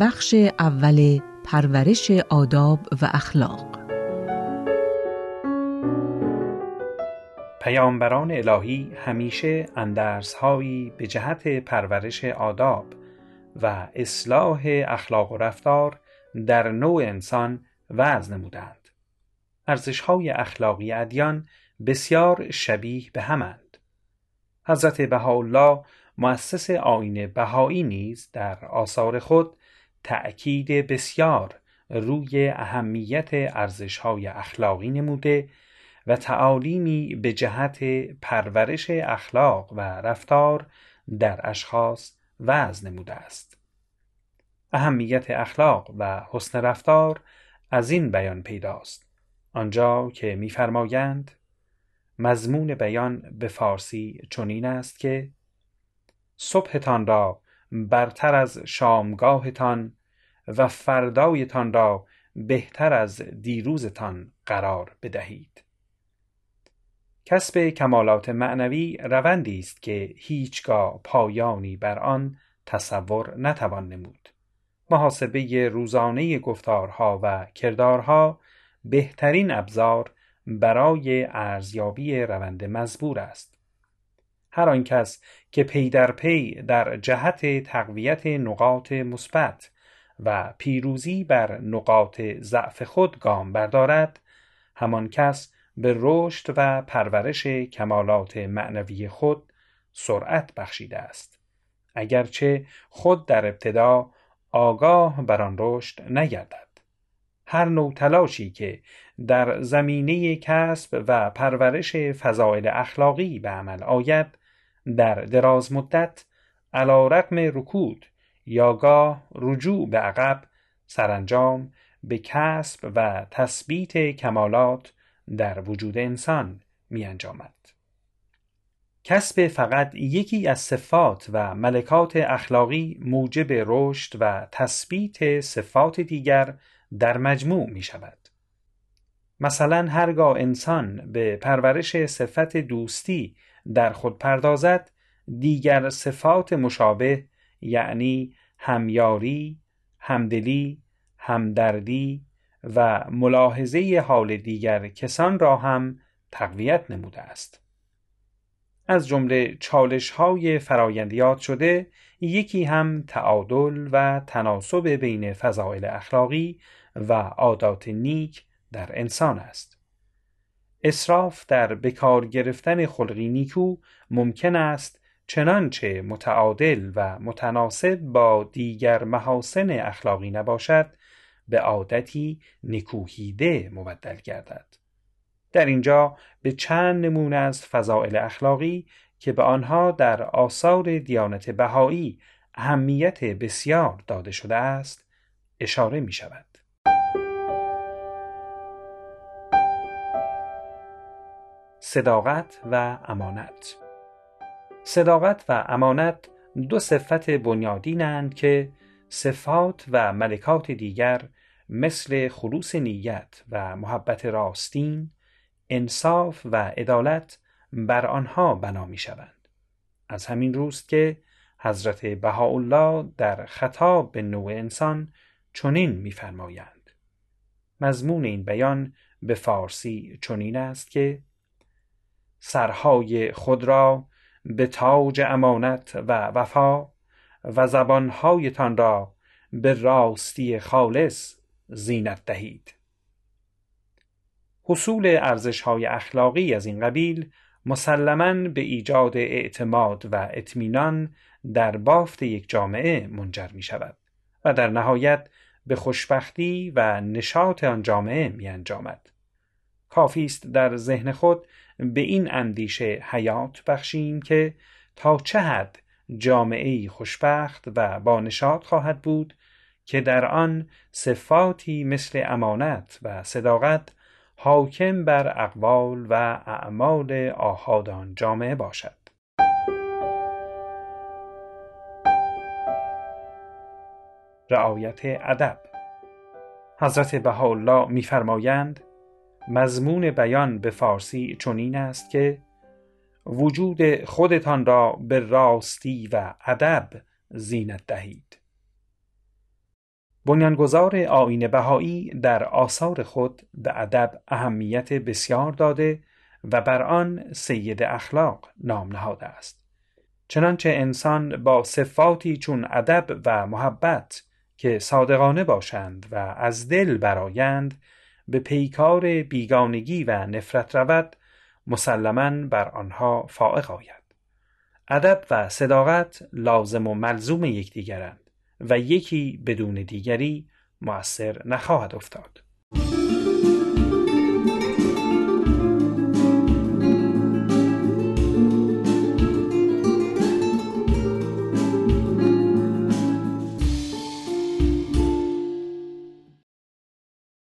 بخش اول پرورش آداب و اخلاق پیامبران الهی همیشه اندرسهایی به جهت پرورش آداب و اصلاح اخلاق و رفتار در نوع انسان وضع نمودند. ارزشهای اخلاقی ادیان بسیار شبیه به همند. حضرت بهاءالله مؤسس آین بهایی نیز در آثار خود تأکید بسیار روی اهمیت ارزشهای اخلاقی نموده و تعالیمی به جهت پرورش اخلاق و رفتار در اشخاص وضع نموده است. اهمیت اخلاق و حسن رفتار از این بیان پیداست آنجا که می‌فرمایند مضمون بیان به فارسی چنین است که صبحتان را برتر از شامگاهتان و فردایتان را بهتر از دیروزتان قرار بدهید. کسب کمالات معنوی روندی است که هیچگاه پایانی بر آن تصور نتوان نمود. محاسبه روزانه گفتارها و کردارها بهترین ابزار برای ارزیابی روند مزبور است. هر آن کس که پی در پی در جهت تقویت نقاط مثبت و پیروزی بر نقاط ضعف خود گام بردارد همان کس به رشد و پرورش کمالات معنوی خود سرعت بخشیده است. اگرچه خود در ابتدا آگاه بر آن رشد نگردد. هر نوع تلاشی که در زمینه کسب و پرورش فضایل اخلاقی به عمل آید در دراز مدت علا رقم رکود یا گاه رجوع به عقب سرانجام به کسب و تثبیت کمالات در وجود انسان می انجامد. کسب فقط یکی از صفات و ملکات اخلاقی موجب رشد و تثبیت صفات دیگر در مجموع می شود. مثلا هرگاه انسان به پرورش صفت دوستی در خود پردازد دیگر صفات مشابه یعنی همیاری، همدلی، همدردی و ملاحظه حال دیگر کسان را هم تقویت نموده است. از جمله چالش های فرایندیات شده یکی هم تعادل و تناسب بین فضائل اخلاقی و عادات نیک در انسان است. اصراف در بکار گرفتن خلقی نیکو ممکن است چنانچه متعادل و متناسب با دیگر محاسن اخلاقی نباشد به عادتی نکوهیده مبدل گردد در اینجا به چند نمونه از فضائل اخلاقی که به آنها در آثار دیانت بهایی اهمیت بسیار داده شده است اشاره می شود. صداقت و امانت صداقت و امانت دو صفت بنیادینند که صفات و ملکات دیگر مثل خلوص نیت و محبت راستین انصاف و عدالت بر آنها بنا می شوند. از همین روست که حضرت بهاءالله در خطاب به نوع انسان چنین می‌فرمایند مضمون این بیان به فارسی چنین است که سرهای خود را به تاج امانت و وفا و زبانهایتان را به راستی خالص زینت دهید حصول ارزش های اخلاقی از این قبیل مسلما به ایجاد اعتماد و اطمینان در بافت یک جامعه منجر می شود و در نهایت به خوشبختی و نشاط آن جامعه می انجامد. کافی است در ذهن خود به این اندیشه حیات بخشیم که تا چه حد جامعه خوشبخت و با نشاط خواهد بود که در آن صفاتی مثل امانت و صداقت حاکم بر اقوال و اعمال آحاد آن جامعه باشد. رعایت ادب حضرت بهاءالله می‌فرمایند مضمون بیان به فارسی چنین است که وجود خودتان را به راستی و ادب زینت دهید. بنیانگذار آین بهایی در آثار خود به ادب اهمیت بسیار داده و بر آن سید اخلاق نام نهاده است. چنانچه انسان با صفاتی چون ادب و محبت که صادقانه باشند و از دل برایند به پیکار بیگانگی و نفرت رود مسلما بر آنها فائق آید. ادب و صداقت لازم و ملزوم یکدیگرند و یکی بدون دیگری مؤثر نخواهد افتاد.